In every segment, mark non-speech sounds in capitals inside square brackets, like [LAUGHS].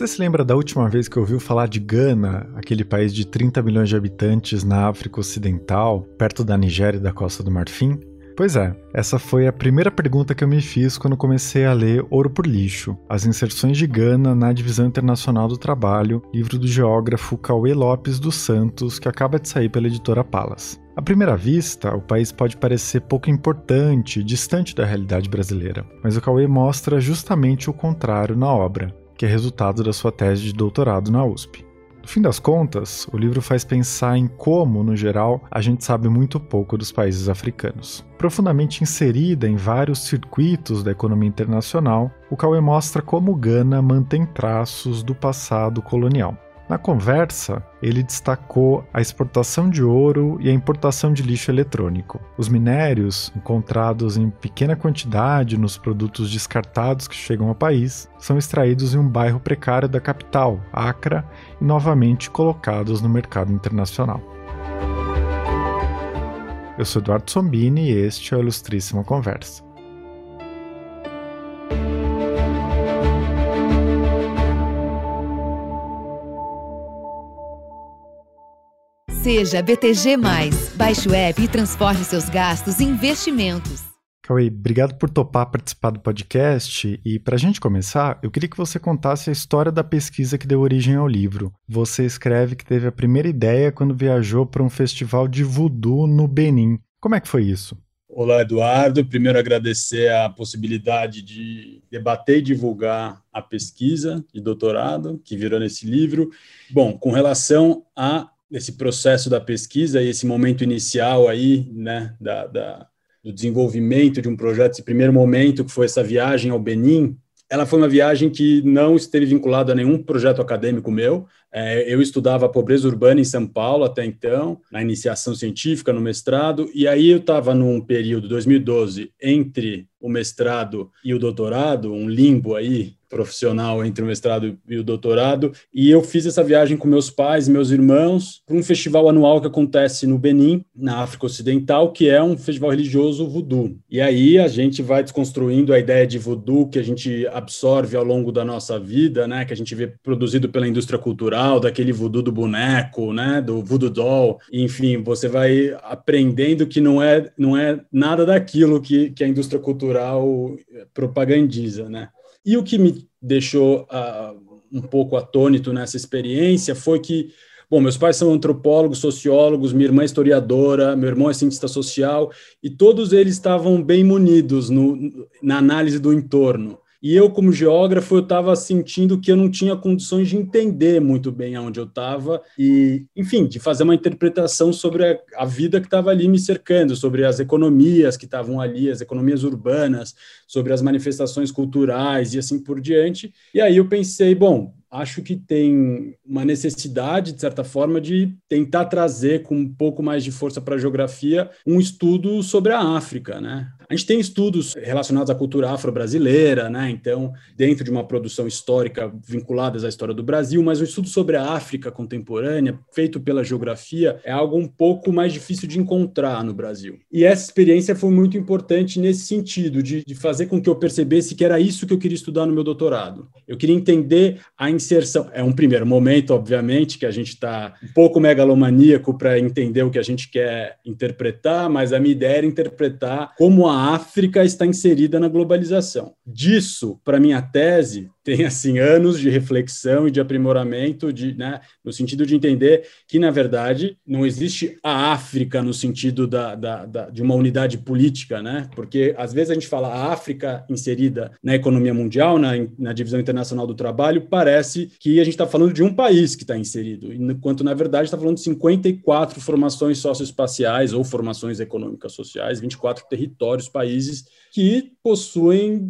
Você se lembra da última vez que ouviu falar de Gana, aquele país de 30 milhões de habitantes na África Ocidental, perto da Nigéria e da Costa do Marfim? Pois é, essa foi a primeira pergunta que eu me fiz quando comecei a ler Ouro por Lixo, as inserções de Gana na Divisão Internacional do Trabalho, livro do geógrafo Cauê Lopes dos Santos, que acaba de sair pela editora Palas. À primeira vista, o país pode parecer pouco importante, distante da realidade brasileira, mas o Cauê mostra justamente o contrário na obra, que é resultado da sua tese de doutorado na USP. No fim das contas, o livro faz pensar em como, no geral, a gente sabe muito pouco dos países africanos. Profundamente inserida em vários circuitos da economia internacional, o Cauê mostra como Gana mantém traços do passado colonial. Na conversa, ele destacou a exportação de ouro e a importação de lixo eletrônico. Os minérios, encontrados em pequena quantidade nos produtos descartados que chegam ao país, são extraídos em um bairro precário da capital, Accra, e novamente colocados no mercado internacional. Eu sou Eduardo Sombini e este é o Ilustríssima Conversa. Seja BTG. Baixe o app e transforme seus gastos em investimentos. Cauê, obrigado por topar participar do podcast. E para a gente começar, eu queria que você contasse a história da pesquisa que deu origem ao livro. Você escreve que teve a primeira ideia quando viajou para um festival de voodoo no Benin. Como é que foi isso? Olá, Eduardo. Primeiro, agradecer a possibilidade de debater e divulgar a pesquisa de doutorado que virou nesse livro. Bom, com relação a esse processo da pesquisa e esse momento inicial aí, né, da, da, do desenvolvimento de um projeto, esse primeiro momento que foi essa viagem ao Benin, ela foi uma viagem que não esteve vinculada a nenhum projeto acadêmico meu. É, eu estudava pobreza urbana em São Paulo até então, na iniciação científica, no mestrado, e aí eu estava num período, 2012, entre o mestrado e o doutorado, um limbo aí profissional entre o mestrado e o doutorado, e eu fiz essa viagem com meus pais meus irmãos para um festival anual que acontece no Benin, na África Ocidental, que é um festival religioso voodoo. E aí a gente vai desconstruindo a ideia de voodoo que a gente absorve ao longo da nossa vida, né, que a gente vê produzido pela indústria cultural, daquele voodoo do boneco, né, do voodoo doll. Enfim, você vai aprendendo que não é não é nada daquilo que, que a indústria cultural propagandiza, né? E o que me deixou uh, um pouco atônito nessa experiência foi que, bom, meus pais são antropólogos, sociólogos, minha irmã é historiadora, meu irmão é cientista social, e todos eles estavam bem munidos no, na análise do entorno. E eu, como geógrafo, eu estava sentindo que eu não tinha condições de entender muito bem aonde eu estava e, enfim, de fazer uma interpretação sobre a, a vida que estava ali me cercando, sobre as economias que estavam ali, as economias urbanas, sobre as manifestações culturais e assim por diante. E aí eu pensei, bom, acho que tem uma necessidade, de certa forma, de tentar trazer com um pouco mais de força para a geografia um estudo sobre a África, né? A gente tem estudos relacionados à cultura afro-brasileira, né? Então, dentro de uma produção histórica vinculadas à história do Brasil, mas um estudo sobre a África contemporânea, feito pela geografia, é algo um pouco mais difícil de encontrar no Brasil. E essa experiência foi muito importante nesse sentido, de, de fazer com que eu percebesse que era isso que eu queria estudar no meu doutorado. Eu queria entender a inserção. É um primeiro momento, obviamente, que a gente está um pouco megalomaníaco para entender o que a gente quer interpretar, mas a minha ideia era interpretar como a África está inserida na globalização. Disso, para minha tese, tem assim anos de reflexão e de aprimoramento, de, né, no sentido de entender que na verdade não existe a África no sentido da, da, da, de uma unidade política, né? Porque às vezes a gente fala a África inserida na economia mundial, na, na divisão internacional do trabalho, parece que a gente está falando de um país que está inserido, enquanto na verdade está falando de 54 formações socioespaciais ou formações econômicas sociais, 24 territórios, países que possuem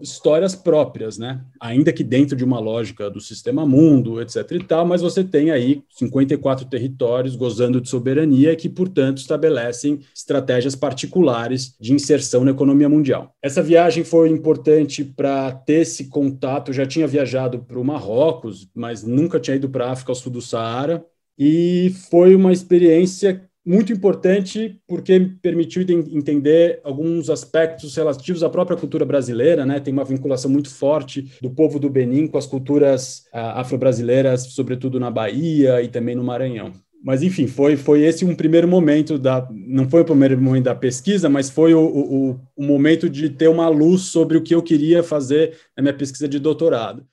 histórias próprias, né? Ainda que dentro de uma lógica do sistema mundo, etc e tal, mas você tem aí 54 territórios gozando de soberania que, portanto, estabelecem estratégias particulares de inserção na economia mundial. Essa viagem foi importante para ter esse contato. Eu já tinha viajado para o Marrocos, mas nunca tinha ido para a África ao sul do Saara, e foi uma experiência muito importante porque permitiu entender alguns aspectos relativos à própria cultura brasileira, né? Tem uma vinculação muito forte do povo do Benin com as culturas uh, afro-brasileiras, sobretudo na Bahia e também no Maranhão. Mas, enfim, foi, foi esse um primeiro momento da. Não foi o primeiro momento da pesquisa, mas foi o, o, o momento de ter uma luz sobre o que eu queria fazer na minha pesquisa de doutorado.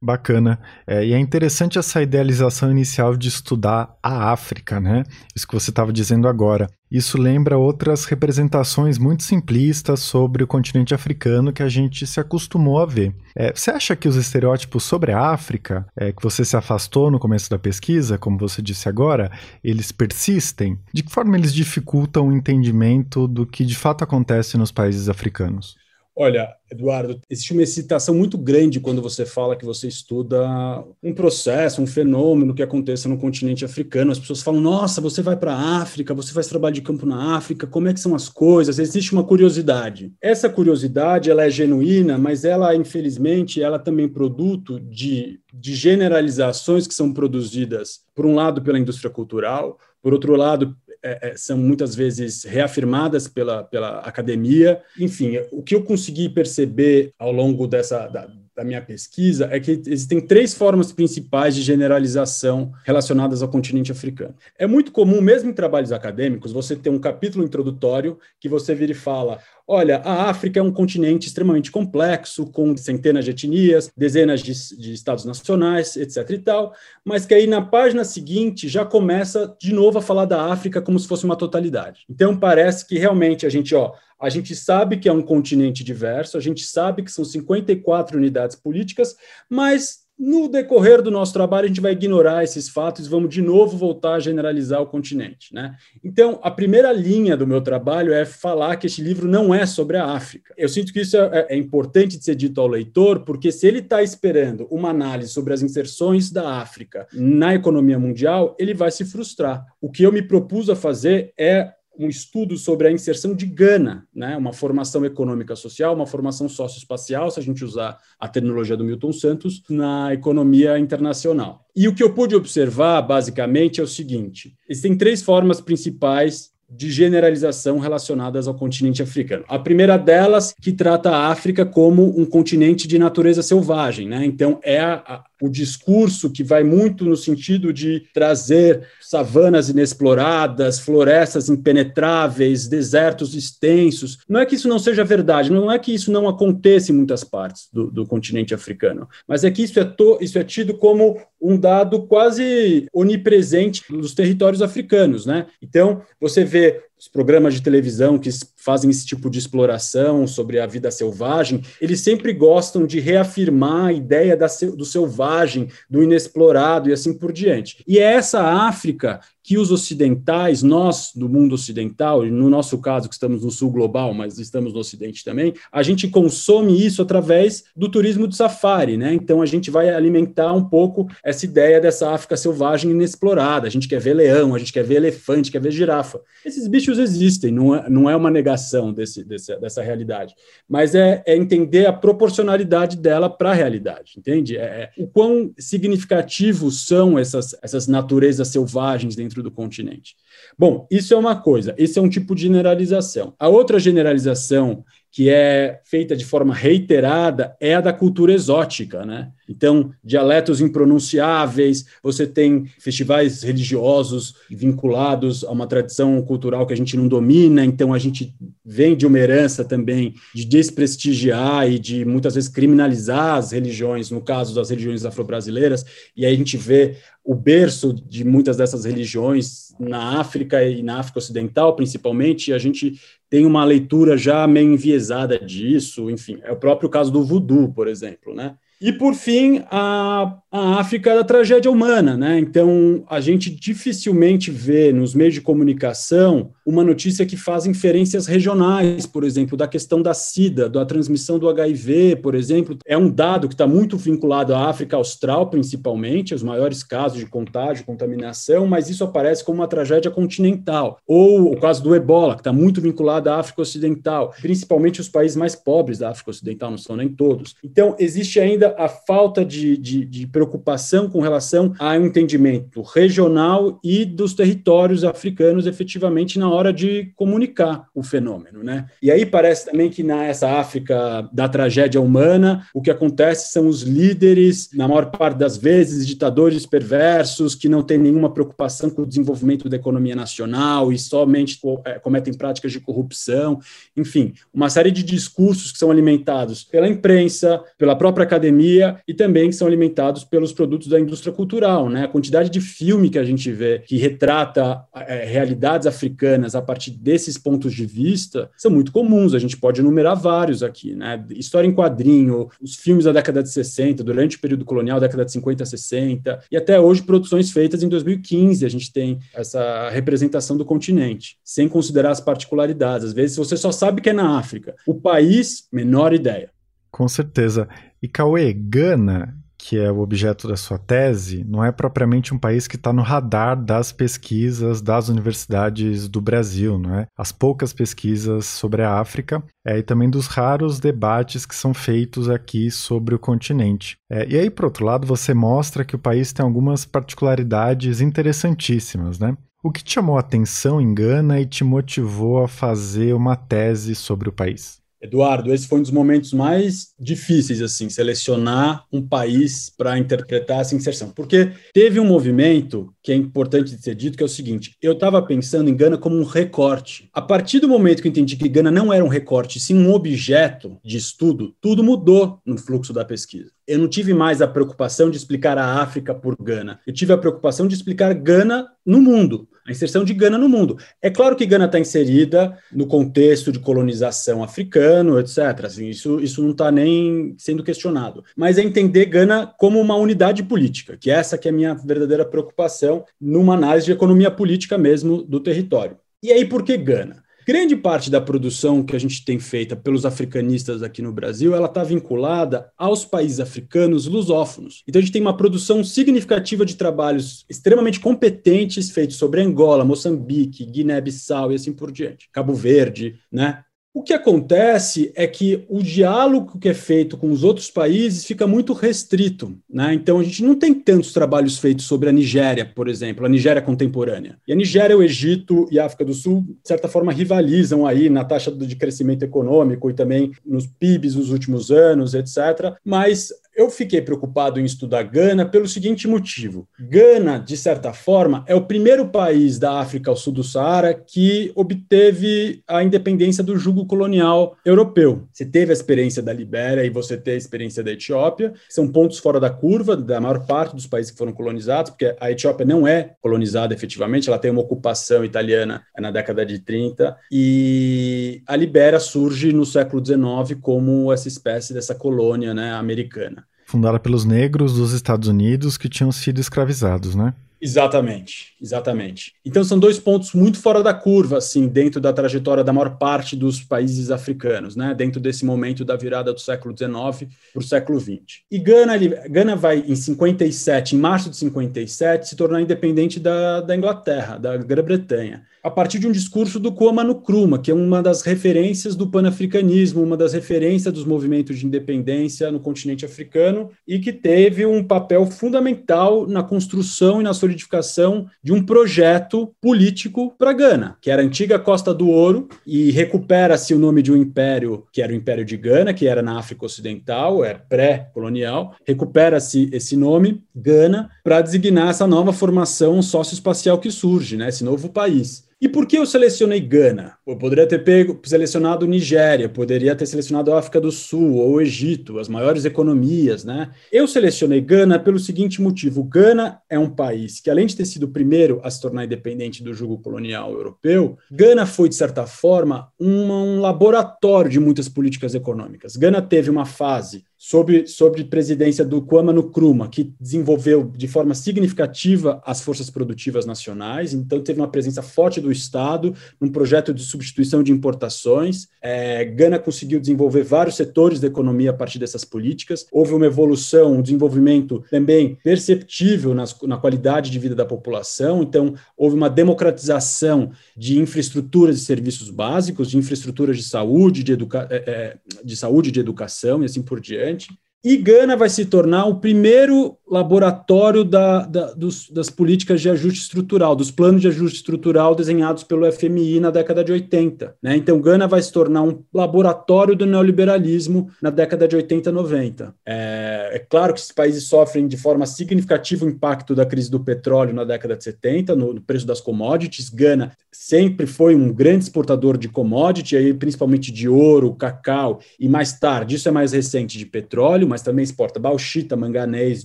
Bacana. É, e é interessante essa idealização inicial de estudar a África, né? Isso que você estava dizendo agora. Isso lembra outras representações muito simplistas sobre o continente africano que a gente se acostumou a ver. É, você acha que os estereótipos sobre a África, é, que você se afastou no começo da pesquisa, como você disse agora, eles persistem? De que forma eles dificultam o entendimento do que de fato acontece nos países africanos? Olha, Eduardo, existe uma excitação muito grande quando você fala que você estuda um processo, um fenômeno que aconteça no continente africano. As pessoas falam: nossa, você vai para a África, você faz trabalho de campo na África, como é que são as coisas? Existe uma curiosidade. Essa curiosidade ela é genuína, mas ela, infelizmente, ela também é produto de, de generalizações que são produzidas, por um lado, pela indústria cultural, por outro lado, é, é, são muitas vezes reafirmadas pela, pela academia. Enfim, o que eu consegui perceber ao longo dessa da, da minha pesquisa é que existem três formas principais de generalização relacionadas ao continente africano. É muito comum, mesmo em trabalhos acadêmicos, você ter um capítulo introdutório que você vira e fala: olha, a África é um continente extremamente complexo, com centenas de etnias, dezenas de, de estados nacionais, etc. e tal, mas que aí na página seguinte já começa de novo a falar da África como se fosse uma totalidade. Então parece que realmente a gente, ó, a gente sabe que é um continente diverso, a gente sabe que são 54 unidades políticas, mas no decorrer do nosso trabalho, a gente vai ignorar esses fatos e vamos de novo voltar a generalizar o continente. Né? Então, a primeira linha do meu trabalho é falar que este livro não é sobre a África. Eu sinto que isso é, é importante de ser dito ao leitor, porque se ele está esperando uma análise sobre as inserções da África na economia mundial, ele vai se frustrar. O que eu me propus a fazer é um estudo sobre a inserção de Gana, né? uma formação econômica social, uma formação socioespacial, se a gente usar a terminologia do Milton Santos, na economia internacional. E o que eu pude observar, basicamente, é o seguinte: existem três formas principais de generalização relacionadas ao continente africano. A primeira delas, que trata a África como um continente de natureza selvagem, né? Então, é a, a, o discurso que vai muito no sentido de trazer savanas inexploradas, florestas impenetráveis, desertos extensos. Não é que isso não seja verdade, não é que isso não aconteça em muitas partes do, do continente africano, mas é que isso é, to, isso é tido como um dado quase onipresente nos territórios africanos, né? Então, você vê os programas de televisão que fazem esse tipo de exploração sobre a vida selvagem, eles sempre gostam de reafirmar a ideia da, do selvagem, do inexplorado e assim por diante. E é essa África que os ocidentais, nós do mundo ocidental, e no nosso caso que estamos no sul global, mas estamos no ocidente também, a gente consome isso através do turismo de safari, né? Então a gente vai alimentar um pouco essa ideia dessa África selvagem inexplorada. A gente quer ver leão, a gente quer ver elefante, quer ver girafa. Esses bichos existem, não é, não é uma negação desse, desse dessa realidade, mas é, é, entender a proporcionalidade dela para a realidade, entende? É, é, o quão significativos são essas, essas naturezas selvagens dentro dentro do continente. Bom, isso é uma coisa, esse é um tipo de generalização. A outra generalização que é feita de forma reiterada é a da cultura exótica, né? Então, dialetos impronunciáveis, você tem festivais religiosos vinculados a uma tradição cultural que a gente não domina, então a gente vem de uma herança também de desprestigiar e de muitas vezes criminalizar as religiões, no caso das religiões afro-brasileiras, e aí a gente vê o berço de muitas dessas religiões na África e na África Ocidental, principalmente, a gente tem uma leitura já meio enviesada disso, enfim, é o próprio caso do voodoo, por exemplo, né? E, por fim, a, a África da tragédia humana. Né? Então, a gente dificilmente vê nos meios de comunicação uma notícia que faz inferências regionais, por exemplo, da questão da SIDA, da transmissão do HIV, por exemplo. É um dado que está muito vinculado à África Austral, principalmente, os maiores casos de contágio, contaminação, mas isso aparece como uma tragédia continental. Ou o caso do ebola, que está muito vinculado à África Ocidental, principalmente os países mais pobres da África Ocidental, não são nem todos. Então, existe ainda a falta de, de, de preocupação com relação a um entendimento regional e dos territórios africanos efetivamente na hora de comunicar o fenômeno, né? E aí parece também que nessa África da tragédia humana, o que acontece são os líderes, na maior parte das vezes, ditadores perversos que não têm nenhuma preocupação com o desenvolvimento da economia nacional e somente é, cometem práticas de corrupção, enfim, uma série de discursos que são alimentados pela imprensa, pela própria academia e também que são alimentados pelos produtos da indústria cultural, né? A quantidade de filme que a gente vê que retrata é, realidades africanas a partir desses pontos de vista são muito comuns. A gente pode enumerar vários aqui, né? História em quadrinho, os filmes da década de 60, durante o período colonial, década de 50 a 60, e até hoje produções feitas em 2015. A gente tem essa representação do continente, sem considerar as particularidades. Às vezes você só sabe que é na África. O país, menor ideia. Com certeza. E Cauê, Gana, que é o objeto da sua tese, não é propriamente um país que está no radar das pesquisas das universidades do Brasil, não é? As poucas pesquisas sobre a África é, e também dos raros debates que são feitos aqui sobre o continente. É, e aí, por outro lado, você mostra que o país tem algumas particularidades interessantíssimas, né? O que te chamou a atenção em Gana e te motivou a fazer uma tese sobre o país? Eduardo, esse foi um dos momentos mais difíceis, assim, selecionar um país para interpretar essa inserção, porque teve um movimento que é importante de ser dito, que é o seguinte: eu estava pensando em Gana como um recorte. A partir do momento que eu entendi que Gana não era um recorte, sim um objeto de estudo, tudo mudou no fluxo da pesquisa. Eu não tive mais a preocupação de explicar a África por Gana. Eu tive a preocupação de explicar Gana no mundo a inserção de Gana no mundo. É claro que Gana está inserida no contexto de colonização africano, etc. Assim, isso, isso não está nem sendo questionado. Mas é entender Gana como uma unidade política, que essa que é a minha verdadeira preocupação numa análise de economia política mesmo do território. E aí, por que Gana? Grande parte da produção que a gente tem feita pelos africanistas aqui no Brasil, ela está vinculada aos países africanos lusófonos. Então a gente tem uma produção significativa de trabalhos extremamente competentes feitos sobre Angola, Moçambique, Guiné-Bissau e assim por diante. Cabo Verde, né? O que acontece é que o diálogo que é feito com os outros países fica muito restrito. Né? Então, a gente não tem tantos trabalhos feitos sobre a Nigéria, por exemplo, a Nigéria contemporânea. E a Nigéria, o Egito e a África do Sul, de certa forma, rivalizam aí na taxa de crescimento econômico e também nos PIBs nos últimos anos, etc. Mas eu fiquei preocupado em estudar Gana pelo seguinte motivo. Gana, de certa forma, é o primeiro país da África ao sul do Saara que obteve a independência do jugo colonial europeu. Você teve a experiência da Libéria e você teve a experiência da Etiópia, são pontos fora da curva da maior parte dos países que foram colonizados, porque a Etiópia não é colonizada efetivamente, ela tem uma ocupação italiana na década de 30, e a Libéria surge no século XIX como essa espécie dessa colônia né, americana fundada pelos negros dos Estados Unidos que tinham sido escravizados, né? Exatamente, exatamente. Então são dois pontos muito fora da curva, assim, dentro da trajetória da maior parte dos países africanos, né? Dentro desse momento da virada do século XIX para o século XX. E Gana, Gana vai em 57, em março de 57, se tornar independente da, da Inglaterra, da Grã-Bretanha a partir de um discurso do Kwame Nkrumah, que é uma das referências do panafricanismo, uma das referências dos movimentos de independência no continente africano e que teve um papel fundamental na construção e na solidificação de um projeto político para Gana, que era a antiga Costa do Ouro e recupera-se o nome de um império, que era o Império de Gana, que era na África Ocidental, é pré-colonial, recupera-se esse nome, Gana, para designar essa nova formação socioespacial que surge, né, esse novo país. E por que eu selecionei Gana? Eu poderia ter pego, selecionado Nigéria, poderia ter selecionado África do Sul ou Egito, as maiores economias, né? Eu selecionei Gana pelo seguinte motivo: Gana é um país que, além de ter sido o primeiro a se tornar independente do jugo colonial europeu, Gana foi, de certa forma, um laboratório de muitas políticas econômicas. Gana teve uma fase sobre, sobre presidência do Kwame Nkrumah, que desenvolveu de forma significativa as forças produtivas nacionais, então teve uma presença forte do Estado num projeto de substituição de importações. É, Gana conseguiu desenvolver vários setores da economia a partir dessas políticas. Houve uma evolução, um desenvolvimento também perceptível nas, na qualidade de vida da população, então houve uma democratização de infraestruturas e serviços básicos, de infraestruturas de saúde, de, educa é, é de saúde, de educação e assim por diante. importante E Gana vai se tornar o primeiro laboratório da, da, dos, das políticas de ajuste estrutural, dos planos de ajuste estrutural desenhados pelo FMI na década de 80. Né? Então, Gana vai se tornar um laboratório do neoliberalismo na década de 80 e 90. É, é, claro que esses países sofrem de forma significativa o impacto da crise do petróleo na década de 70, no, no preço das commodities. Gana sempre foi um grande exportador de commodity, aí, principalmente de ouro, cacau, e mais tarde, isso é mais recente, de petróleo, mas também exporta bauxita, manganês,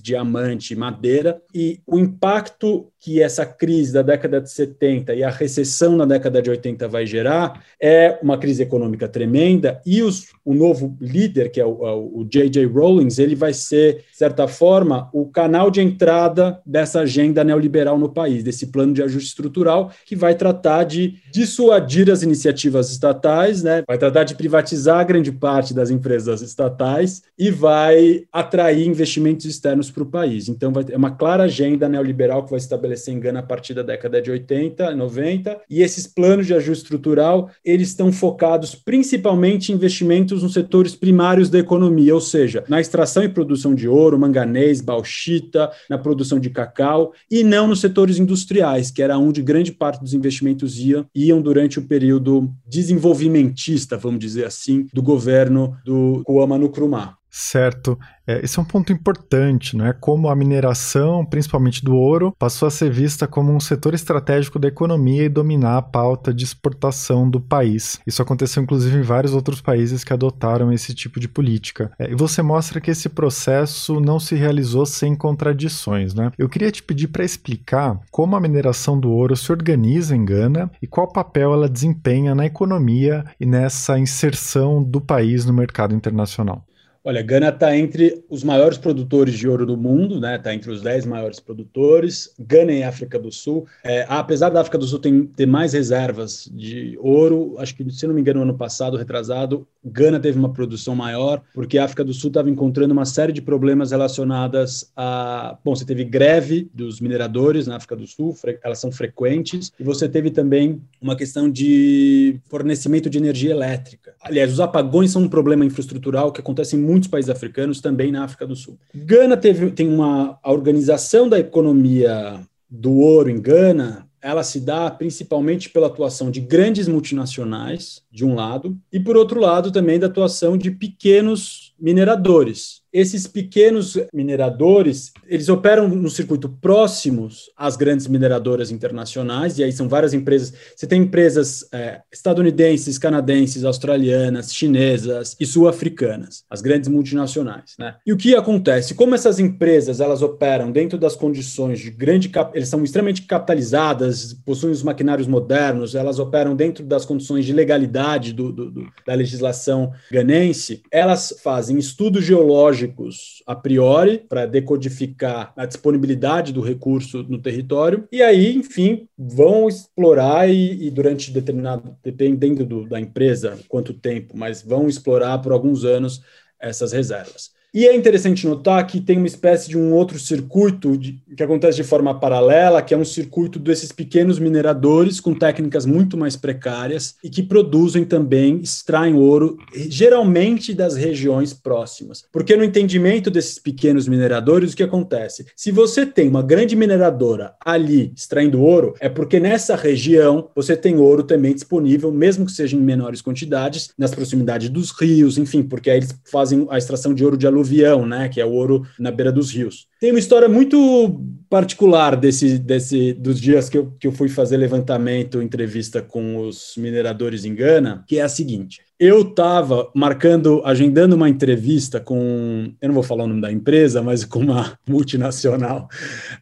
diamante, madeira, e o impacto que essa crise da década de 70 e a recessão na década de 80 vai gerar é uma crise econômica tremenda e os, o novo líder, que é o, o J.J. Rawlings, ele vai ser, de certa forma, o canal de entrada dessa agenda neoliberal no país, desse plano de ajuste estrutural que vai tratar de dissuadir as iniciativas estatais, né? vai tratar de privatizar grande parte das empresas estatais e vai atrair investimentos externos para o país. Então, vai ter uma clara agenda neoliberal que vai estabelecer se engana, a partir da década de 80, 90, e esses planos de ajuste estrutural, eles estão focados principalmente em investimentos nos setores primários da economia, ou seja, na extração e produção de ouro, manganês, bauxita, na produção de cacau, e não nos setores industriais, que era onde grande parte dos investimentos iam, iam durante o período desenvolvimentista, vamos dizer assim, do governo do Kwame Nkrumah. Certo. É, esse é um ponto importante, não é? Como a mineração, principalmente do ouro, passou a ser vista como um setor estratégico da economia e dominar a pauta de exportação do país. Isso aconteceu inclusive em vários outros países que adotaram esse tipo de política. É, e você mostra que esse processo não se realizou sem contradições, né? Eu queria te pedir para explicar como a mineração do ouro se organiza em Gana e qual papel ela desempenha na economia e nessa inserção do país no mercado internacional. Olha, Gana está entre os maiores produtores de ouro do mundo, né? Está entre os 10 maiores produtores. Gana e África do Sul. É, apesar da África do Sul ter, mais reservas de ouro, acho que, se não me engano, no ano passado, retrasado, Gana teve uma produção maior, porque a África do Sul estava encontrando uma série de problemas relacionadas a. Bom, você teve greve dos mineradores na África do Sul, elas são frequentes, e você teve também uma questão de fornecimento de energia elétrica. Aliás, os apagões são um problema infraestrutural que acontece em muitos países africanos, também na África do Sul. Gana teve, tem uma a organização da economia do ouro em Gana ela se dá principalmente pela atuação de grandes multinacionais, de um lado, e por outro lado também da atuação de pequenos mineradores, esses pequenos mineradores, eles operam no circuito próximos às grandes mineradoras internacionais, e aí são várias empresas. Você tem empresas é, estadunidenses, canadenses, australianas, chinesas e sul-africanas, as grandes multinacionais. Né? E o que acontece? Como essas empresas elas operam dentro das condições de grande eles são extremamente capitalizadas, possuem os maquinários modernos, elas operam dentro das condições de legalidade do, do, do, da legislação ganense, elas fazem estudos geológicos a priori para decodificar a disponibilidade do recurso no território e aí, enfim, vão explorar e, e durante determinado, dependendo do, da empresa, quanto tempo, mas vão explorar por alguns anos essas reservas. E é interessante notar que tem uma espécie de um outro circuito de, que acontece de forma paralela, que é um circuito desses pequenos mineradores com técnicas muito mais precárias e que produzem também, extraem ouro, geralmente das regiões próximas. Porque no entendimento desses pequenos mineradores, o que acontece? Se você tem uma grande mineradora ali extraindo ouro, é porque nessa região você tem ouro também disponível, mesmo que seja em menores quantidades, nas proximidades dos rios, enfim, porque aí eles fazem a extração de ouro de aluvião aluvião, né, que é o ouro na beira dos rios. Tem uma história muito particular desse, desse dos dias que eu, que eu fui fazer levantamento, entrevista com os mineradores em Gana, que é a seguinte: eu estava marcando, agendando uma entrevista com, eu não vou falar o nome da empresa, mas com uma [LAUGHS] multinacional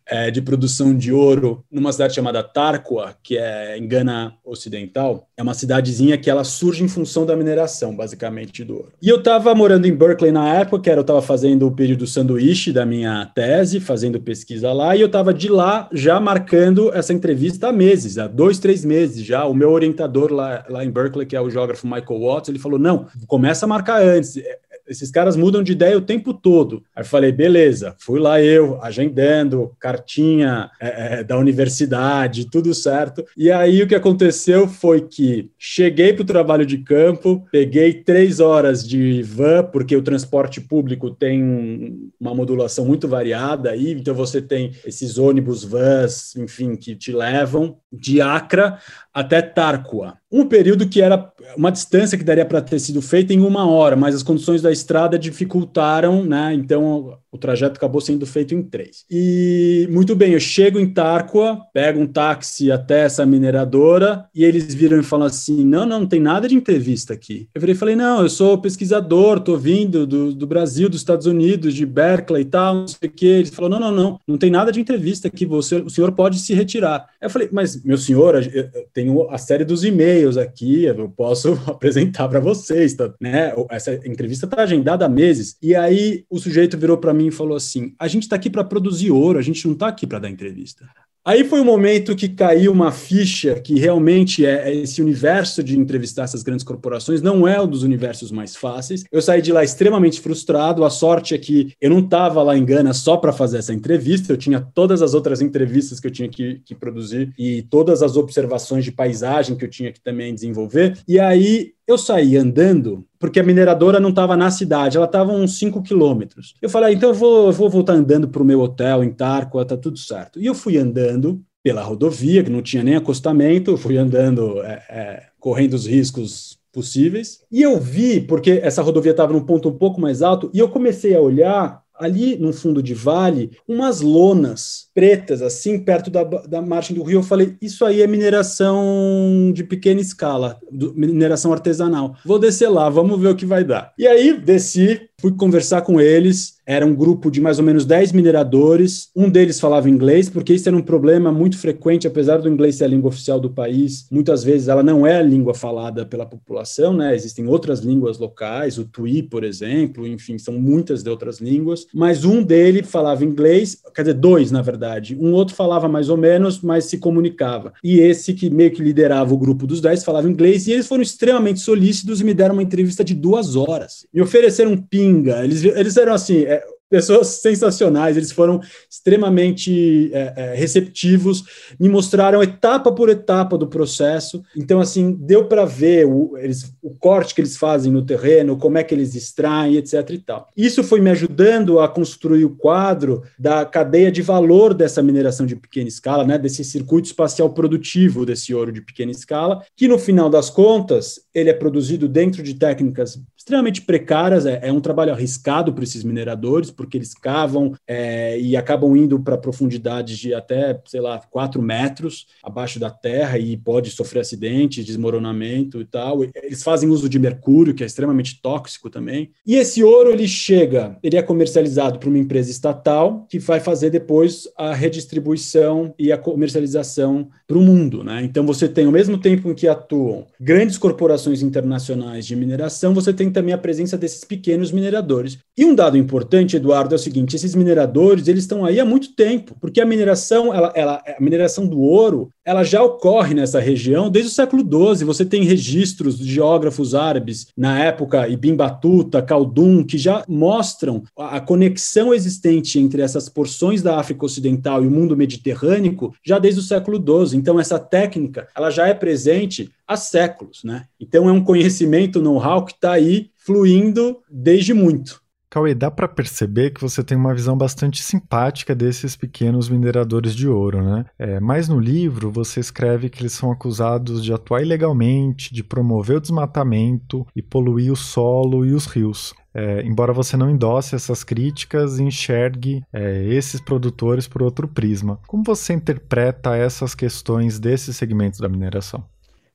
é, de produção de ouro numa cidade chamada Tarqua, que é em Gana Ocidental. É uma cidadezinha que ela surge em função da mineração, basicamente, do ouro. E eu estava morando em Berkeley na época, que era, eu estava fazendo o período sanduíche da minha tese, fazendo pesquisa lá, e eu estava de lá já marcando essa entrevista há meses, há dois, três meses já. O meu orientador lá, lá em Berkeley, que é o geógrafo Michael Watts, ele falou: não, começa a marcar antes esses caras mudam de ideia o tempo todo. Aí falei, beleza, fui lá eu, agendando, cartinha é, é, da universidade, tudo certo. E aí o que aconteceu foi que cheguei para o trabalho de campo, peguei três horas de van, porque o transporte público tem uma modulação muito variada aí, então você tem esses ônibus, vans, enfim, que te levam de Acra até Tárqua. Um período que era uma distância que daria para ter sido feita em uma hora, mas as condições da estrada dificultaram, né? Então o trajeto acabou sendo feito em três. E muito bem, eu chego em Tárqua, pego um táxi até essa mineradora e eles viram e falam assim: não, não, não tem nada de entrevista aqui. Eu virei e falei: não, eu sou pesquisador, tô vindo do, do Brasil, dos Estados Unidos, de Berkeley e tal, não sei o quê. Eles falaram: não, não, não, não tem nada de entrevista aqui, você, o senhor pode se retirar. Eu falei: mas meu senhor, eu tenho a série dos e-mails aqui, eu posso [LAUGHS] apresentar para vocês, tá, né? Essa entrevista está agendada há meses. E aí o sujeito virou para mim e falou assim: a gente está aqui para produzir ouro, a gente não está aqui para dar entrevista. Aí foi o momento que caiu uma ficha que realmente é, é esse universo de entrevistar essas grandes corporações não é um dos universos mais fáceis. Eu saí de lá extremamente frustrado. A sorte é que eu não estava lá em Gana só para fazer essa entrevista, eu tinha todas as outras entrevistas que eu tinha que, que produzir e todas as observações de paisagem que eu tinha que também desenvolver. E aí eu saí andando, porque a mineradora não estava na cidade, ela estava uns 5 quilômetros. Eu falei, ah, então eu vou, eu vou voltar andando para o meu hotel em Tarqua, tá tudo certo. E eu fui andando pela rodovia, que não tinha nem acostamento, fui andando, é, é, correndo os riscos possíveis. E eu vi, porque essa rodovia estava num ponto um pouco mais alto, e eu comecei a olhar ali no fundo de vale umas lonas pretas, assim, perto da, da margem do rio. Eu falei, isso aí é mineração de pequena escala, do, mineração artesanal. Vou descer lá, vamos ver o que vai dar. E aí desci, fui conversar com eles. Era um grupo de mais ou menos 10 mineradores. Um deles falava inglês, porque isso era um problema muito frequente, apesar do inglês ser a língua oficial do país. Muitas vezes ela não é a língua falada pela população, né? Existem outras línguas locais, o Tui, por exemplo, enfim, são muitas de outras línguas. Mas um dele falava inglês, quer dizer, dois, na verdade. Um outro falava mais ou menos, mas se comunicava. E esse que meio que liderava o grupo dos 10 falava inglês e eles foram extremamente solícitos e me deram uma entrevista de duas horas. Me ofereceram pinga. Eles, eles eram assim, é, pessoas sensacionais, eles foram extremamente é, é, receptivos, me mostraram etapa por etapa do processo. Então, assim, deu para ver o, eles, o corte que eles fazem no terreno, como é que eles extraem, etc. e tal. Isso foi me ajudando a construir o quadro da cadeia de valor dessa mineração de pequena escala, né, desse circuito espacial produtivo desse ouro de pequena escala, que no final das contas ele é produzido dentro de técnicas extremamente precárias, é, é um trabalho arriscado para esses mineradores, porque eles cavam é, e acabam indo para profundidades de até, sei lá, 4 metros abaixo da terra e pode sofrer acidentes, desmoronamento e tal. Eles fazem uso de mercúrio, que é extremamente tóxico também. E esse ouro, ele chega, ele é comercializado para uma empresa estatal, que vai fazer depois a redistribuição e a comercialização para o mundo, né? Então você tem, ao mesmo tempo em que atuam grandes corporações internacionais de mineração, você tem também a presença desses pequenos mineradores. E um dado importante, Eduardo, é o seguinte: esses mineradores eles estão aí há muito tempo, porque a mineração, ela, ela, a mineração do ouro, ela já ocorre nessa região desde o século XII. Você tem registros de geógrafos árabes na época, Ibn Battuta, Khaldun, que já mostram a, a conexão existente entre essas porções da África Ocidental e o mundo mediterrâneo já desde o século XII. Então essa técnica, ela já é presente há séculos, né? Então é um conhecimento, know-how que está aí fluindo desde muito. Cauê, dá para perceber que você tem uma visão bastante simpática desses pequenos mineradores de ouro, né? É, mas no livro você escreve que eles são acusados de atuar ilegalmente, de promover o desmatamento e poluir o solo e os rios. É, embora você não endosse essas críticas e enxergue é, esses produtores por outro prisma. Como você interpreta essas questões desses segmentos da mineração?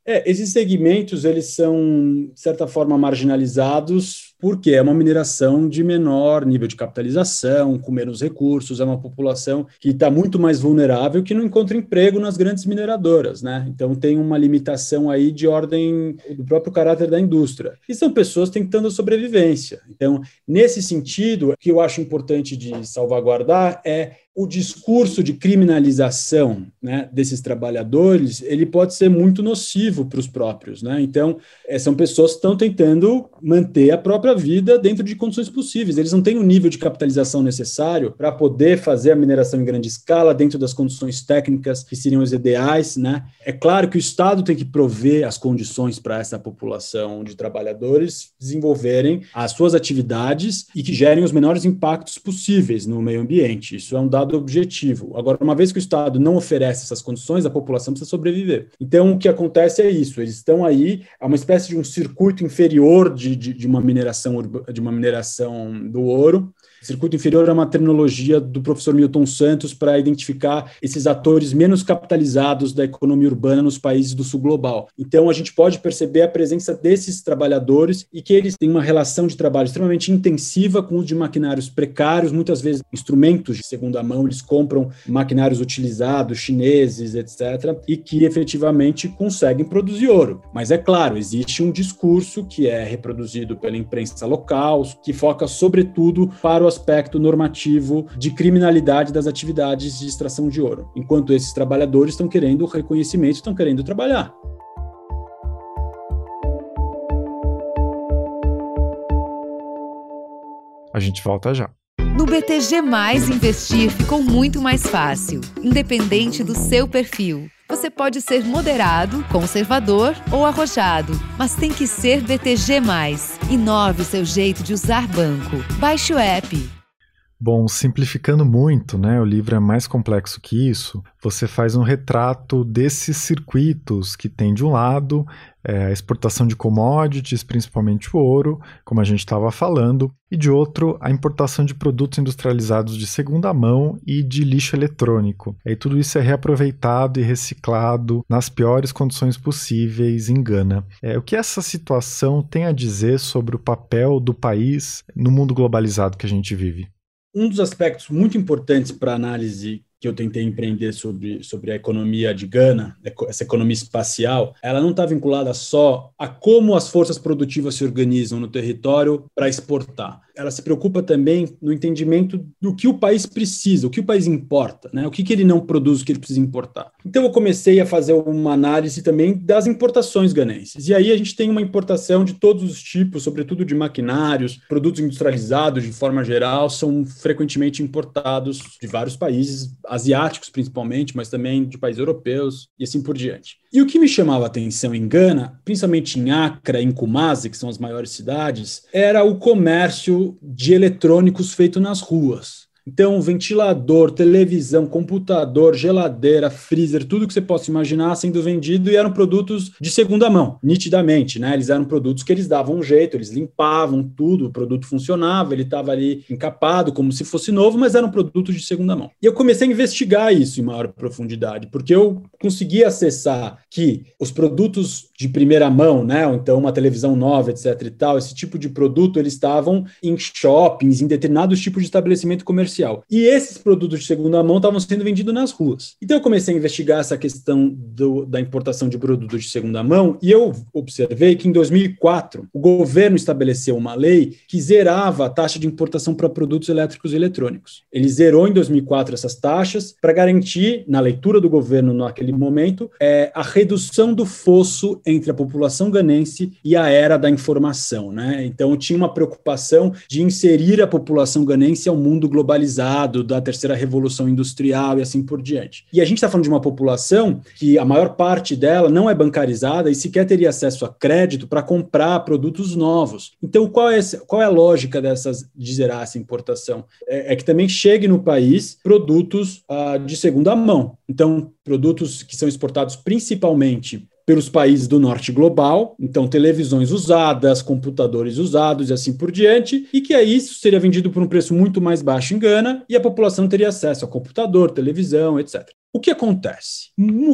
É, esses segmentos eles são de certa forma marginalizados porque é uma mineração de menor nível de capitalização, com menos recursos, é uma população que está muito mais vulnerável, que não encontra emprego nas grandes mineradoras, né? Então tem uma limitação aí de ordem do próprio caráter da indústria. E são pessoas tentando sobrevivência. Então, nesse sentido, o que eu acho importante de salvaguardar é o discurso de criminalização né, desses trabalhadores ele pode ser muito nocivo para os próprios. Né? Então, é, são pessoas que estão tentando manter a própria vida dentro de condições possíveis. Eles não têm o nível de capitalização necessário para poder fazer a mineração em grande escala dentro das condições técnicas que seriam as ideais. Né? É claro que o Estado tem que prover as condições para essa população de trabalhadores desenvolverem as suas atividades e que gerem os menores impactos possíveis no meio ambiente. Isso é um dado Estado objetivo. Agora, uma vez que o Estado não oferece essas condições, a população precisa sobreviver. Então, o que acontece é isso: eles estão aí, é uma espécie de um circuito inferior de, de, de uma mineração de uma mineração do ouro, Circuito inferior é uma terminologia do professor Milton Santos para identificar esses atores menos capitalizados da economia urbana nos países do sul global. Então, a gente pode perceber a presença desses trabalhadores e que eles têm uma relação de trabalho extremamente intensiva com o de maquinários precários, muitas vezes instrumentos de segunda mão, eles compram maquinários utilizados, chineses, etc., e que efetivamente conseguem produzir ouro. Mas é claro, existe um discurso que é reproduzido pela imprensa local, que foca sobretudo para o o aspecto normativo de criminalidade das atividades de extração de ouro, enquanto esses trabalhadores estão querendo reconhecimento, estão querendo trabalhar. A gente volta já. No BTG, investir ficou muito mais fácil, independente do seu perfil. Você pode ser moderado, conservador ou arrojado, mas tem que ser BTG. Inove seu jeito de usar banco. Baixe o app. Bom, simplificando muito, né? O livro é mais complexo que isso. Você faz um retrato desses circuitos que tem de um lado é, a exportação de commodities, principalmente o ouro, como a gente estava falando, e de outro a importação de produtos industrializados de segunda mão e de lixo eletrônico. E tudo isso é reaproveitado e reciclado nas piores condições possíveis em Gana. É, o que essa situação tem a dizer sobre o papel do país no mundo globalizado que a gente vive? Um dos aspectos muito importantes para a análise que eu tentei empreender sobre, sobre a economia de Gana, essa economia espacial, ela não está vinculada só a como as forças produtivas se organizam no território para exportar. Ela se preocupa também no entendimento do que o país precisa, o que o país importa, né? o que, que ele não produz, o que ele precisa importar. Então eu comecei a fazer uma análise também das importações ganenses. E aí a gente tem uma importação de todos os tipos, sobretudo de maquinários, produtos industrializados de forma geral, são frequentemente importados de vários países asiáticos principalmente, mas também de países europeus e assim por diante. E o que me chamava a atenção em Gana, principalmente em Accra em Kumasi, que são as maiores cidades, era o comércio de eletrônicos feito nas ruas. Então, ventilador, televisão, computador, geladeira, freezer, tudo que você possa imaginar sendo vendido e eram produtos de segunda mão, nitidamente, né? Eles eram produtos que eles davam um jeito, eles limpavam tudo, o produto funcionava, ele estava ali encapado como se fosse novo, mas eram produtos de segunda mão. E eu comecei a investigar isso em maior profundidade, porque eu consegui acessar que os produtos de primeira mão, né? Ou então uma televisão nova, etc e tal, esse tipo de produto, eles estavam em shoppings, em determinados tipos de estabelecimento comercial comercial. E esses produtos de segunda mão estavam sendo vendidos nas ruas. Então eu comecei a investigar essa questão do, da importação de produtos de segunda mão e eu observei que em 2004 o governo estabeleceu uma lei que zerava a taxa de importação para produtos elétricos e eletrônicos. Ele zerou em 2004 essas taxas para garantir, na leitura do governo naquele momento, é, a redução do fosso entre a população ganense e a era da informação. Né? Então tinha uma preocupação de inserir a população ganense ao mundo globalizado globalizado, da terceira revolução industrial e assim por diante. E a gente está falando de uma população que a maior parte dela não é bancarizada e sequer teria acesso a crédito para comprar produtos novos. Então, qual é, qual é a lógica dessas de zerar essa importação? É, é que também chegue no país produtos uh, de segunda mão. Então, produtos que são exportados principalmente pelos países do norte global, então televisões usadas, computadores usados e assim por diante, e que aí isso seria vendido por um preço muito mais baixo em Gana e a população teria acesso a computador, televisão, etc. O que acontece?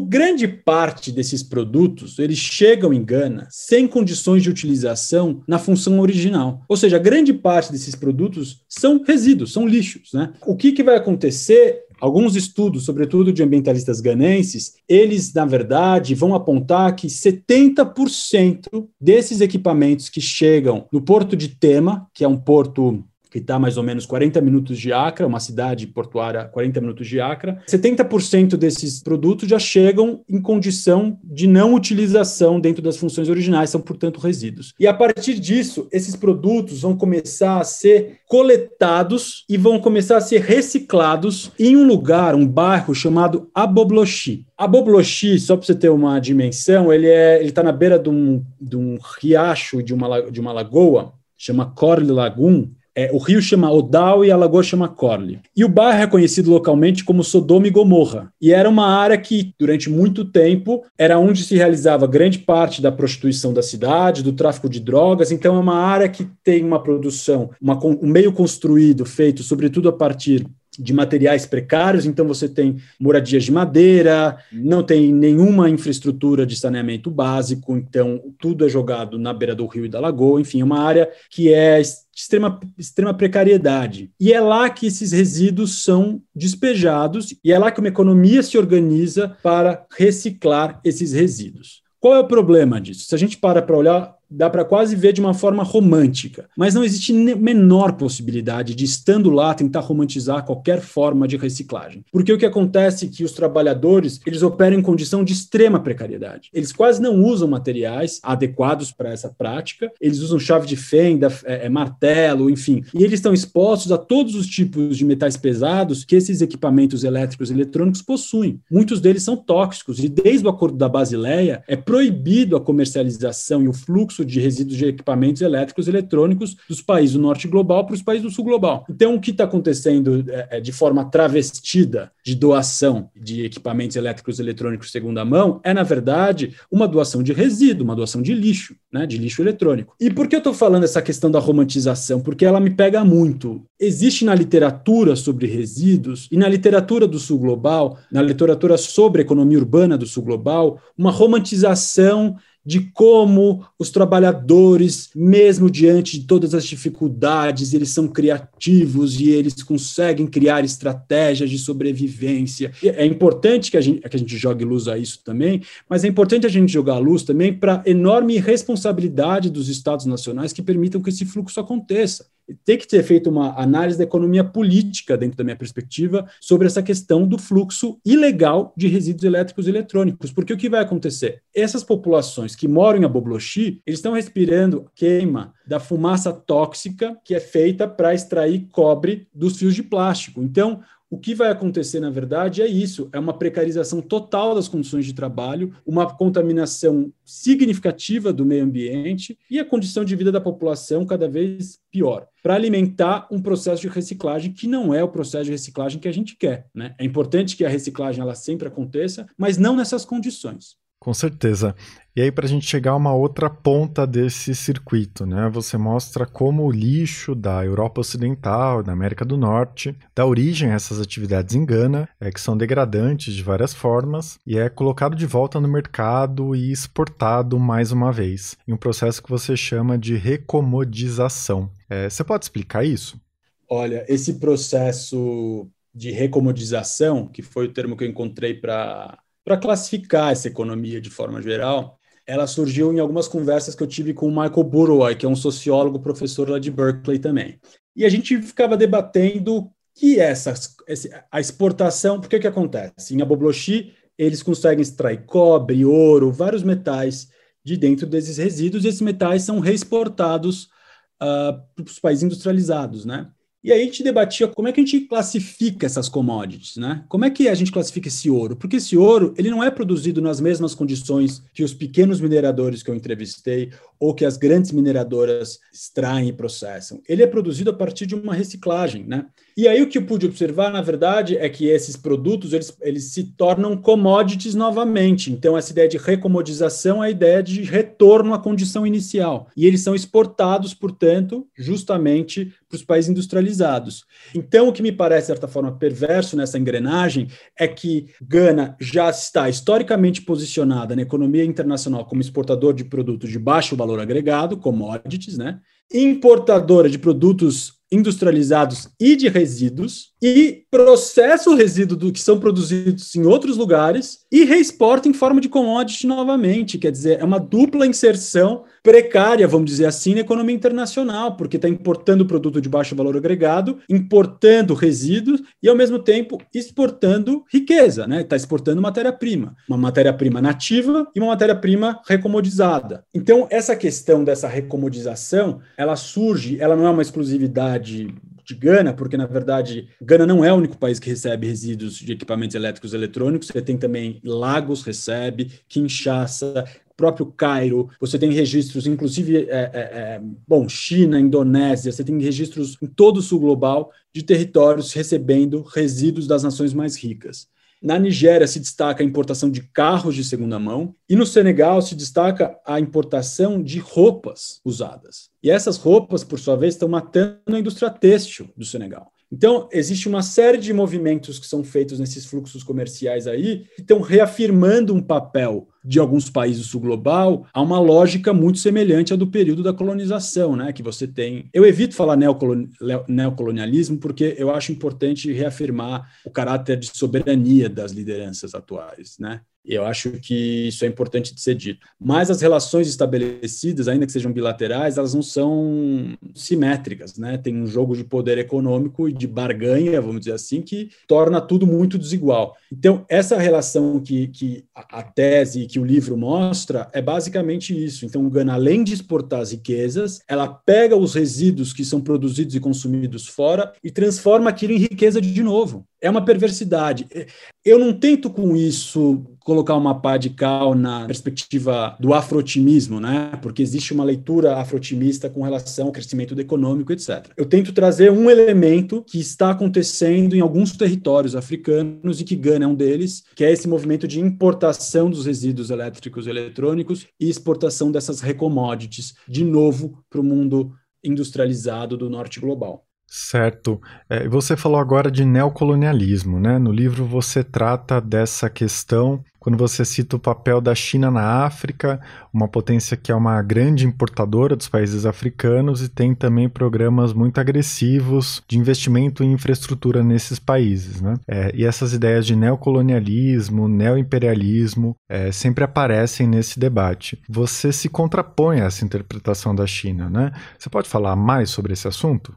grande parte desses produtos eles chegam em Gana sem condições de utilização na função original. Ou seja, grande parte desses produtos são resíduos, são lixos. Né? O que, que vai acontecer Alguns estudos, sobretudo de ambientalistas ganenses, eles, na verdade, vão apontar que 70% desses equipamentos que chegam no porto de Tema, que é um porto que está mais ou menos 40 minutos de Acre, uma cidade portuária 40 minutos de Acre. 70% desses produtos já chegam em condição de não utilização dentro das funções originais, são, portanto, resíduos. E a partir disso, esses produtos vão começar a ser coletados e vão começar a ser reciclados em um lugar, um bairro chamado Aboblochi. Aboblochi, só para você ter uma dimensão, ele é, está na beira de um, de um riacho, de uma, de uma lagoa, chama Corle Lagoon, é, o rio chama Odal e a lagoa chama Corle. E o bairro é conhecido localmente como Sodoma e Gomorra. E era uma área que, durante muito tempo, era onde se realizava grande parte da prostituição da cidade, do tráfico de drogas. Então, é uma área que tem uma produção, uma, um meio construído, feito sobretudo a partir de materiais precários, então você tem moradias de madeira, não tem nenhuma infraestrutura de saneamento básico, então tudo é jogado na beira do rio e da lagoa, enfim, é uma área que é extrema, extrema precariedade. E é lá que esses resíduos são despejados e é lá que uma economia se organiza para reciclar esses resíduos. Qual é o problema disso? Se a gente para para olhar dá para quase ver de uma forma romântica. Mas não existe menor possibilidade de, estando lá, tentar romantizar qualquer forma de reciclagem. Porque o que acontece é que os trabalhadores, eles operam em condição de extrema precariedade. Eles quase não usam materiais adequados para essa prática, eles usam chave de fenda, é, é, martelo, enfim. E eles estão expostos a todos os tipos de metais pesados que esses equipamentos elétricos e eletrônicos possuem. Muitos deles são tóxicos e desde o acordo da Basileia é proibido a comercialização e o fluxo de resíduos de equipamentos elétricos e eletrônicos dos países do norte global para os países do sul global. Então, o que está acontecendo é, é, de forma travestida de doação de equipamentos elétricos e eletrônicos segunda mão é, na verdade, uma doação de resíduo, uma doação de lixo, né, de lixo eletrônico. E por que eu estou falando essa questão da romantização? Porque ela me pega muito. Existe na literatura sobre resíduos e na literatura do sul global, na literatura sobre economia urbana do sul global, uma romantização de como os trabalhadores, mesmo diante de todas as dificuldades, eles são criativos e eles conseguem criar estratégias de sobrevivência. É importante que a gente, que a gente jogue luz a isso também, mas é importante a gente jogar luz também para a enorme responsabilidade dos Estados nacionais que permitam que esse fluxo aconteça tem que ter feito uma análise da economia política, dentro da minha perspectiva, sobre essa questão do fluxo ilegal de resíduos elétricos e eletrônicos. Porque o que vai acontecer? Essas populações que moram em Aboblochi, eles estão respirando queima da fumaça tóxica que é feita para extrair cobre dos fios de plástico. Então, o que vai acontecer, na verdade, é isso: é uma precarização total das condições de trabalho, uma contaminação significativa do meio ambiente e a condição de vida da população cada vez pior, para alimentar um processo de reciclagem que não é o processo de reciclagem que a gente quer. Né? É importante que a reciclagem ela sempre aconteça, mas não nessas condições. Com certeza. E aí, para a gente chegar a uma outra ponta desse circuito, né? Você mostra como o lixo da Europa Ocidental, da América do Norte, dá origem a essas atividades em Gana, é, que são degradantes de várias formas, e é colocado de volta no mercado e exportado mais uma vez, em um processo que você chama de recomodização. É, você pode explicar isso? Olha, esse processo de recomodização, que foi o termo que eu encontrei para para classificar essa economia de forma geral, ela surgiu em algumas conversas que eu tive com o Michael Burrow, que é um sociólogo, professor lá de Berkeley também. E a gente ficava debatendo que é essa, a exportação, porque o que acontece? Em Aboblochi, eles conseguem extrair cobre, ouro, vários metais de dentro desses resíduos, e esses metais são reexportados uh, para os países industrializados, né? E aí a gente debatia como é que a gente classifica essas commodities, né? Como é que a gente classifica esse ouro? Porque esse ouro, ele não é produzido nas mesmas condições que os pequenos mineradores que eu entrevistei ou que as grandes mineradoras extraem e processam. Ele é produzido a partir de uma reciclagem, né? E aí o que eu pude observar, na verdade, é que esses produtos, eles, eles se tornam commodities novamente. Então, essa ideia de recomodização é a ideia de retorno à condição inicial. E eles são exportados, portanto, justamente para os países industrializados. Então, o que me parece, de certa forma, perverso nessa engrenagem é que Gana já está historicamente posicionada na economia internacional como exportador de produtos de baixo valor agregado, commodities, né? importadora de produtos industrializados e de resíduos e processa o resíduo do que são produzidos em outros lugares e reexporta em forma de commodity novamente. Quer dizer, é uma dupla inserção precária, vamos dizer assim, na economia internacional, porque está importando produto de baixo valor agregado, importando resíduos e, ao mesmo tempo, exportando riqueza, né? Está exportando matéria-prima, uma matéria-prima nativa e uma matéria-prima recomodizada. Então, essa questão dessa recomodização, ela surge, ela não é uma exclusividade de Gana, porque na verdade Gana não é o único país que recebe resíduos de equipamentos elétricos e eletrônicos, você tem também Lagos recebe, Kinshasa, próprio Cairo, você tem registros, inclusive, é, é, é, bom, China, Indonésia, você tem registros em todo o sul global de territórios recebendo resíduos das nações mais ricas. Na Nigéria se destaca a importação de carros de segunda mão e no Senegal se destaca a importação de roupas usadas. E essas roupas, por sua vez, estão matando a indústria têxtil do Senegal. Então, existe uma série de movimentos que são feitos nesses fluxos comerciais aí, que estão reafirmando um papel de alguns países do sul global a uma lógica muito semelhante à do período da colonização, né? Que você tem. Eu evito falar neocolonialismo porque eu acho importante reafirmar o caráter de soberania das lideranças atuais, né? Eu acho que isso é importante de ser dito. Mas as relações estabelecidas, ainda que sejam bilaterais, elas não são simétricas, né? Tem um jogo de poder econômico e de barganha, vamos dizer assim, que torna tudo muito desigual. Então, essa relação que, que a tese que o livro mostra é basicamente isso. Então, Gana, além de exportar as riquezas, ela pega os resíduos que são produzidos e consumidos fora e transforma aquilo em riqueza de novo. É uma perversidade. Eu não tento com isso colocar uma pá de cal na perspectiva do afrotimismo, né? Porque existe uma leitura afrotimista com relação ao crescimento econômico, etc. Eu tento trazer um elemento que está acontecendo em alguns territórios africanos e que Gana é um deles, que é esse movimento de importação dos resíduos elétricos e eletrônicos e exportação dessas recommodities de novo para o mundo industrializado do norte global. Certo. É, você falou agora de neocolonialismo, né? No livro você trata dessa questão quando você cita o papel da China na África, uma potência que é uma grande importadora dos países africanos e tem também programas muito agressivos de investimento em infraestrutura nesses países, né? É, e essas ideias de neocolonialismo, neoimperialismo é, sempre aparecem nesse debate. Você se contrapõe a essa interpretação da China, né? Você pode falar mais sobre esse assunto?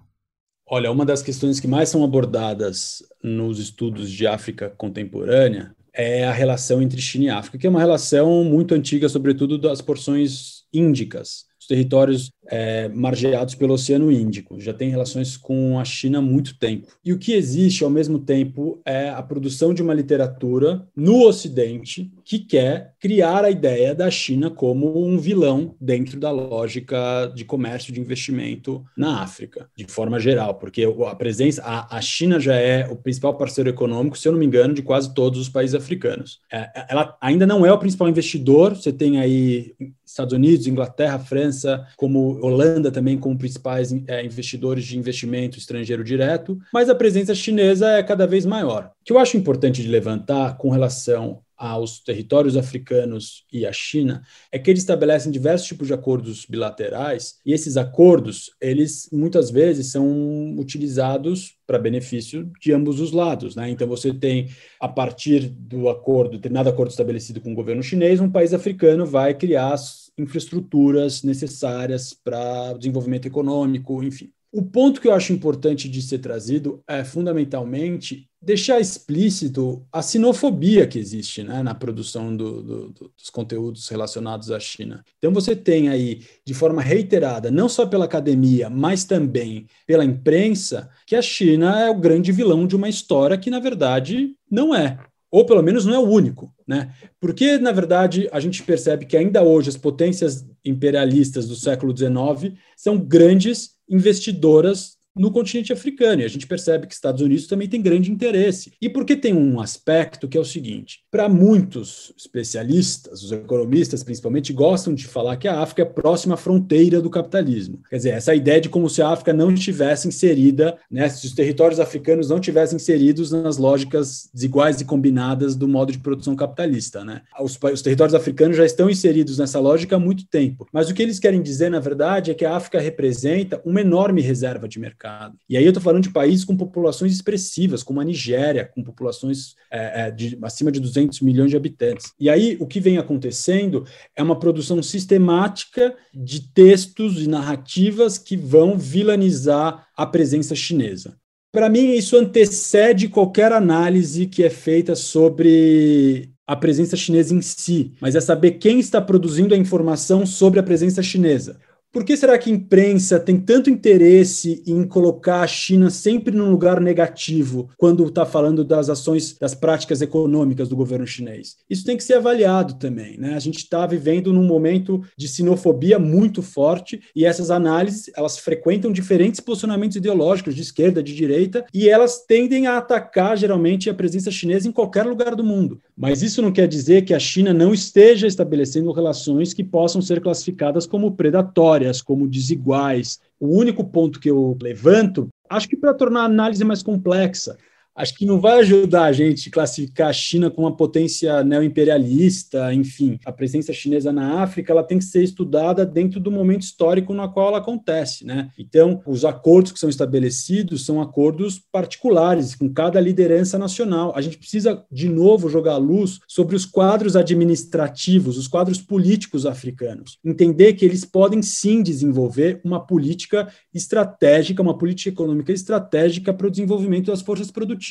Olha, uma das questões que mais são abordadas nos estudos de África contemporânea é a relação entre China e África, que é uma relação muito antiga, sobretudo das porções índicas os territórios é, margeados pelo Oceano Índico. Já tem relações com a China há muito tempo. E o que existe, ao mesmo tempo, é a produção de uma literatura no Ocidente que quer criar a ideia da China como um vilão dentro da lógica de comércio de investimento na África, de forma geral, porque a presença, a, a China já é o principal parceiro econômico, se eu não me engano, de quase todos os países africanos. É, ela ainda não é o principal investidor, você tem aí Estados Unidos, Inglaterra, França, como Holanda também como principais é, investidores de investimento estrangeiro direto, mas a presença chinesa é cada vez maior. O que eu acho importante de levantar com relação aos territórios africanos e à China é que eles estabelecem diversos tipos de acordos bilaterais e esses acordos eles muitas vezes são utilizados para benefício de ambos os lados, né? Então você tem a partir do acordo, determinado acordo estabelecido com o governo chinês, um país africano vai criar as infraestruturas necessárias para desenvolvimento econômico, enfim. O ponto que eu acho importante de ser trazido é fundamentalmente deixar explícito a sinofobia que existe né, na produção do, do, dos conteúdos relacionados à China. Então, você tem aí, de forma reiterada, não só pela academia, mas também pela imprensa, que a China é o grande vilão de uma história que, na verdade, não é. Ou pelo menos não é o único, né? Porque, na verdade, a gente percebe que ainda hoje as potências imperialistas do século XIX são grandes investidoras no continente africano. E a gente percebe que Estados Unidos também tem grande interesse. E porque tem um aspecto que é o seguinte: para muitos especialistas, os economistas principalmente, gostam de falar que a África é próxima à fronteira do capitalismo. Quer dizer, essa ideia de como se a África não estivesse inserida, né, se os territórios africanos não tivessem inseridos nas lógicas desiguais e combinadas do modo de produção capitalista. Né? Os, os territórios africanos já estão inseridos nessa lógica há muito tempo. Mas o que eles querem dizer, na verdade, é que a África representa uma enorme reserva de mercado mercado. E aí eu estou falando de países com populações expressivas, como a Nigéria, com populações é, é, de, acima de 200 milhões de habitantes. E aí o que vem acontecendo é uma produção sistemática de textos e narrativas que vão vilanizar a presença chinesa. Para mim, isso antecede qualquer análise que é feita sobre a presença chinesa em si, mas é saber quem está produzindo a informação sobre a presença chinesa. Por que será que a imprensa tem tanto interesse em colocar a China sempre num lugar negativo quando está falando das ações, das práticas econômicas do governo chinês? Isso tem que ser avaliado também. Né? A gente está vivendo num momento de sinofobia muito forte e essas análises elas frequentam diferentes posicionamentos ideológicos de esquerda, de direita e elas tendem a atacar geralmente a presença chinesa em qualquer lugar do mundo. Mas isso não quer dizer que a China não esteja estabelecendo relações que possam ser classificadas como predatórias como desiguais. O único ponto que eu levanto, acho que para tornar a análise mais complexa, acho que não vai ajudar a gente classificar a China como uma potência neoimperialista, enfim. A presença chinesa na África ela tem que ser estudada dentro do momento histórico no qual ela acontece, né? Então, os acordos que são estabelecidos são acordos particulares com cada liderança nacional. A gente precisa de novo jogar luz sobre os quadros administrativos, os quadros políticos africanos. Entender que eles podem sim desenvolver uma política estratégica, uma política econômica estratégica para o desenvolvimento das forças produtivas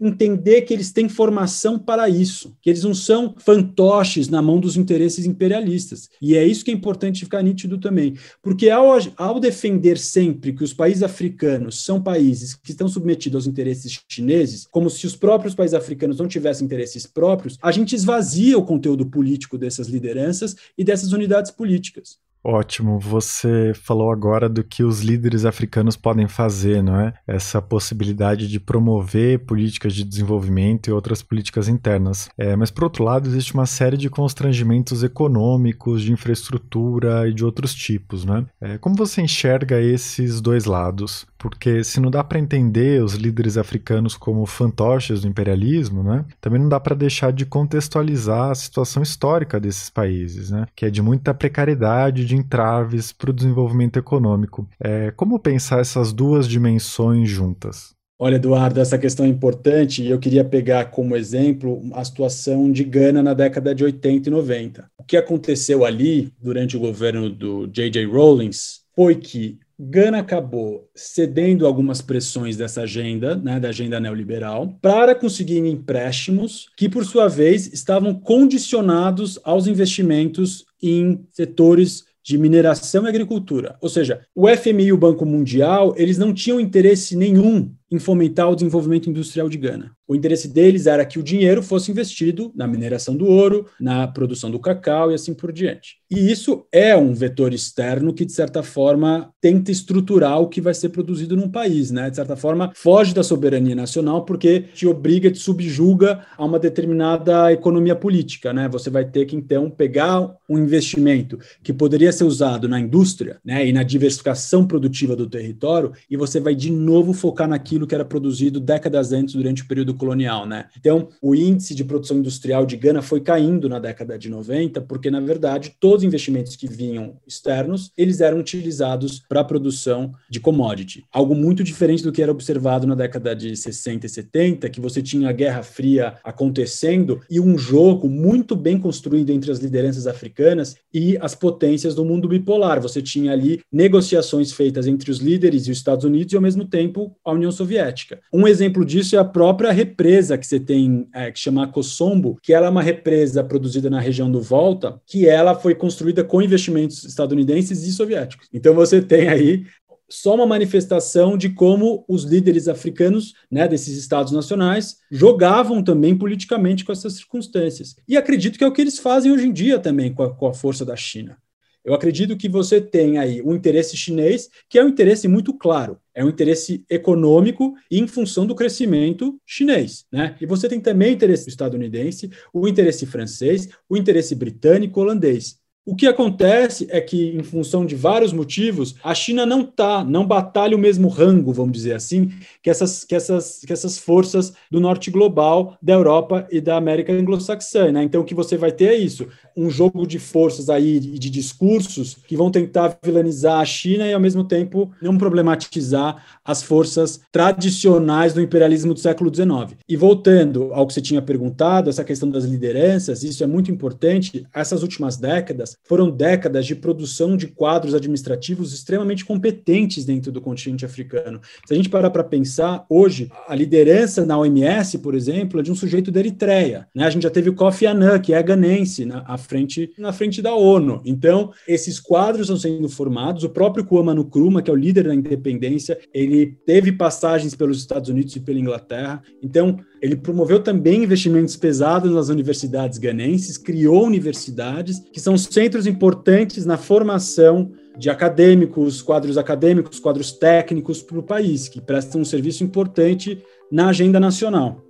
Entender que eles têm formação para isso, que eles não são fantoches na mão dos interesses imperialistas. E é isso que é importante ficar nítido também. Porque ao, ao defender sempre que os países africanos são países que estão submetidos aos interesses chineses, como se os próprios países africanos não tivessem interesses próprios, a gente esvazia o conteúdo político dessas lideranças e dessas unidades políticas. Ótimo, você falou agora do que os líderes africanos podem fazer, não é? Essa possibilidade de promover políticas de desenvolvimento e outras políticas internas. É, mas, por outro lado, existe uma série de constrangimentos econômicos, de infraestrutura e de outros tipos, né? É, como você enxerga esses dois lados? Porque se não dá para entender os líderes africanos como fantoches do imperialismo, né? Também não dá para deixar de contextualizar a situação histórica desses países, né? Que é de muita precariedade de entraves para o desenvolvimento econômico. É, como pensar essas duas dimensões juntas? Olha, Eduardo, essa questão é importante e eu queria pegar como exemplo a situação de Gana na década de 80 e 90. O que aconteceu ali durante o governo do J.J. Rawlings foi que Gana acabou cedendo algumas pressões dessa agenda, né, da agenda neoliberal, para conseguir empréstimos que, por sua vez, estavam condicionados aos investimentos em setores de mineração e agricultura. Ou seja, o FMI e o Banco Mundial, eles não tinham interesse nenhum em fomentar o desenvolvimento industrial de Gana. O interesse deles era que o dinheiro fosse investido na mineração do ouro, na produção do cacau e assim por diante. E isso é um vetor externo que, de certa forma, tenta estruturar o que vai ser produzido num país, né? De certa forma, foge da soberania nacional porque te obriga, te subjuga a uma determinada economia política, né? Você vai ter que, então, pegar um investimento que poderia ser usado na indústria né, e na diversificação produtiva do território e você vai, de novo, focar naquilo que era produzido décadas antes, durante o período colonial, né? Então, o índice de produção industrial de Gana foi caindo na década de 90, porque, na verdade, todos os investimentos que vinham externos, eles eram utilizados para a produção de commodity. Algo muito diferente do que era observado na década de 60 e 70, que você tinha a Guerra Fria acontecendo e um jogo muito bem construído entre as lideranças africanas e as potências do mundo bipolar. Você tinha ali negociações feitas entre os líderes e os Estados Unidos e, ao mesmo tempo, a União Soviética. Um exemplo disso é a própria represa que você tem, é, que chama Kosombo, que ela é uma represa produzida na região do Volta, que ela foi construída com investimentos estadunidenses e soviéticos. Então você tem aí só uma manifestação de como os líderes africanos, né, desses estados nacionais, jogavam também politicamente com essas circunstâncias. E acredito que é o que eles fazem hoje em dia também com a, com a força da China. Eu acredito que você tem aí um interesse chinês, que é um interesse muito claro, é um interesse econômico em função do crescimento chinês, né? E você tem também o interesse estadunidense, o interesse francês, o interesse britânico, holandês. O que acontece é que, em função de vários motivos, a China não tá, não batalha o mesmo rango, vamos dizer assim, que essas, que essas, que essas forças do norte global, da Europa e da América anglo-saxã. Né? Então, o que você vai ter é isso: um jogo de forças aí e de discursos que vão tentar vilanizar a China e, ao mesmo tempo, não problematizar as forças tradicionais do imperialismo do século XIX. E voltando ao que você tinha perguntado, essa questão das lideranças, isso é muito importante. Essas últimas décadas foram décadas de produção de quadros administrativos extremamente competentes dentro do continente africano. Se a gente parar para pensar, hoje, a liderança na OMS, por exemplo, é de um sujeito da Eritreia. Né? A gente já teve o Kofi Annan, que é ganense, na, à frente, na frente da ONU. Então, esses quadros estão sendo formados. O próprio Kwame Nkrumah, que é o líder da independência, ele teve passagens pelos Estados Unidos e pela Inglaterra. Então, ele promoveu também investimentos pesados nas universidades ganenses, criou universidades que são centros importantes na formação de acadêmicos, quadros acadêmicos, quadros técnicos para o país, que prestam um serviço importante na agenda nacional.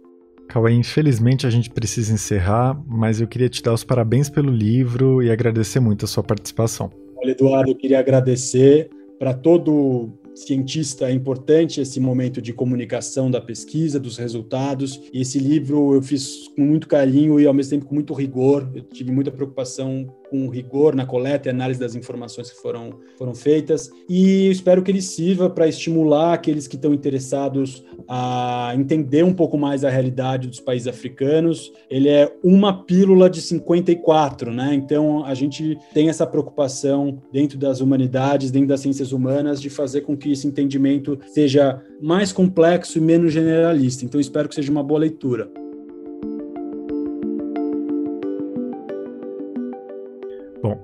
Cauê, infelizmente a gente precisa encerrar, mas eu queria te dar os parabéns pelo livro e agradecer muito a sua participação. Olha, Eduardo, eu queria agradecer para todo cientista é importante esse momento de comunicação da pesquisa, dos resultados. E esse livro eu fiz com muito carinho e ao mesmo tempo com muito rigor. Eu tive muita preocupação com rigor na coleta e análise das informações que foram, foram feitas. E espero que ele sirva para estimular aqueles que estão interessados a entender um pouco mais a realidade dos países africanos. Ele é uma pílula de 54, né? Então a gente tem essa preocupação dentro das humanidades, dentro das ciências humanas, de fazer com que esse entendimento seja mais complexo e menos generalista. Então espero que seja uma boa leitura.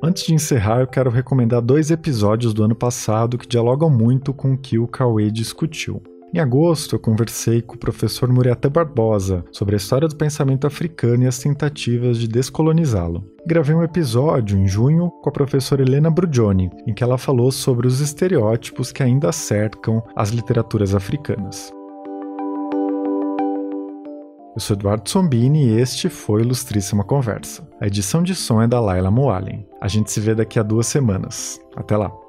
Antes de encerrar, eu quero recomendar dois episódios do ano passado que dialogam muito com o que o Cauê discutiu. Em agosto, eu conversei com o professor Muriaté Barbosa sobre a história do pensamento africano e as tentativas de descolonizá-lo. Gravei um episódio em junho com a professora Helena Brugioni, em que ela falou sobre os estereótipos que ainda cercam as literaturas africanas. Eu sou Eduardo Sombini e este foi Ilustríssima Conversa. A edição de som é da Laila Moalen. A gente se vê daqui a duas semanas. Até lá!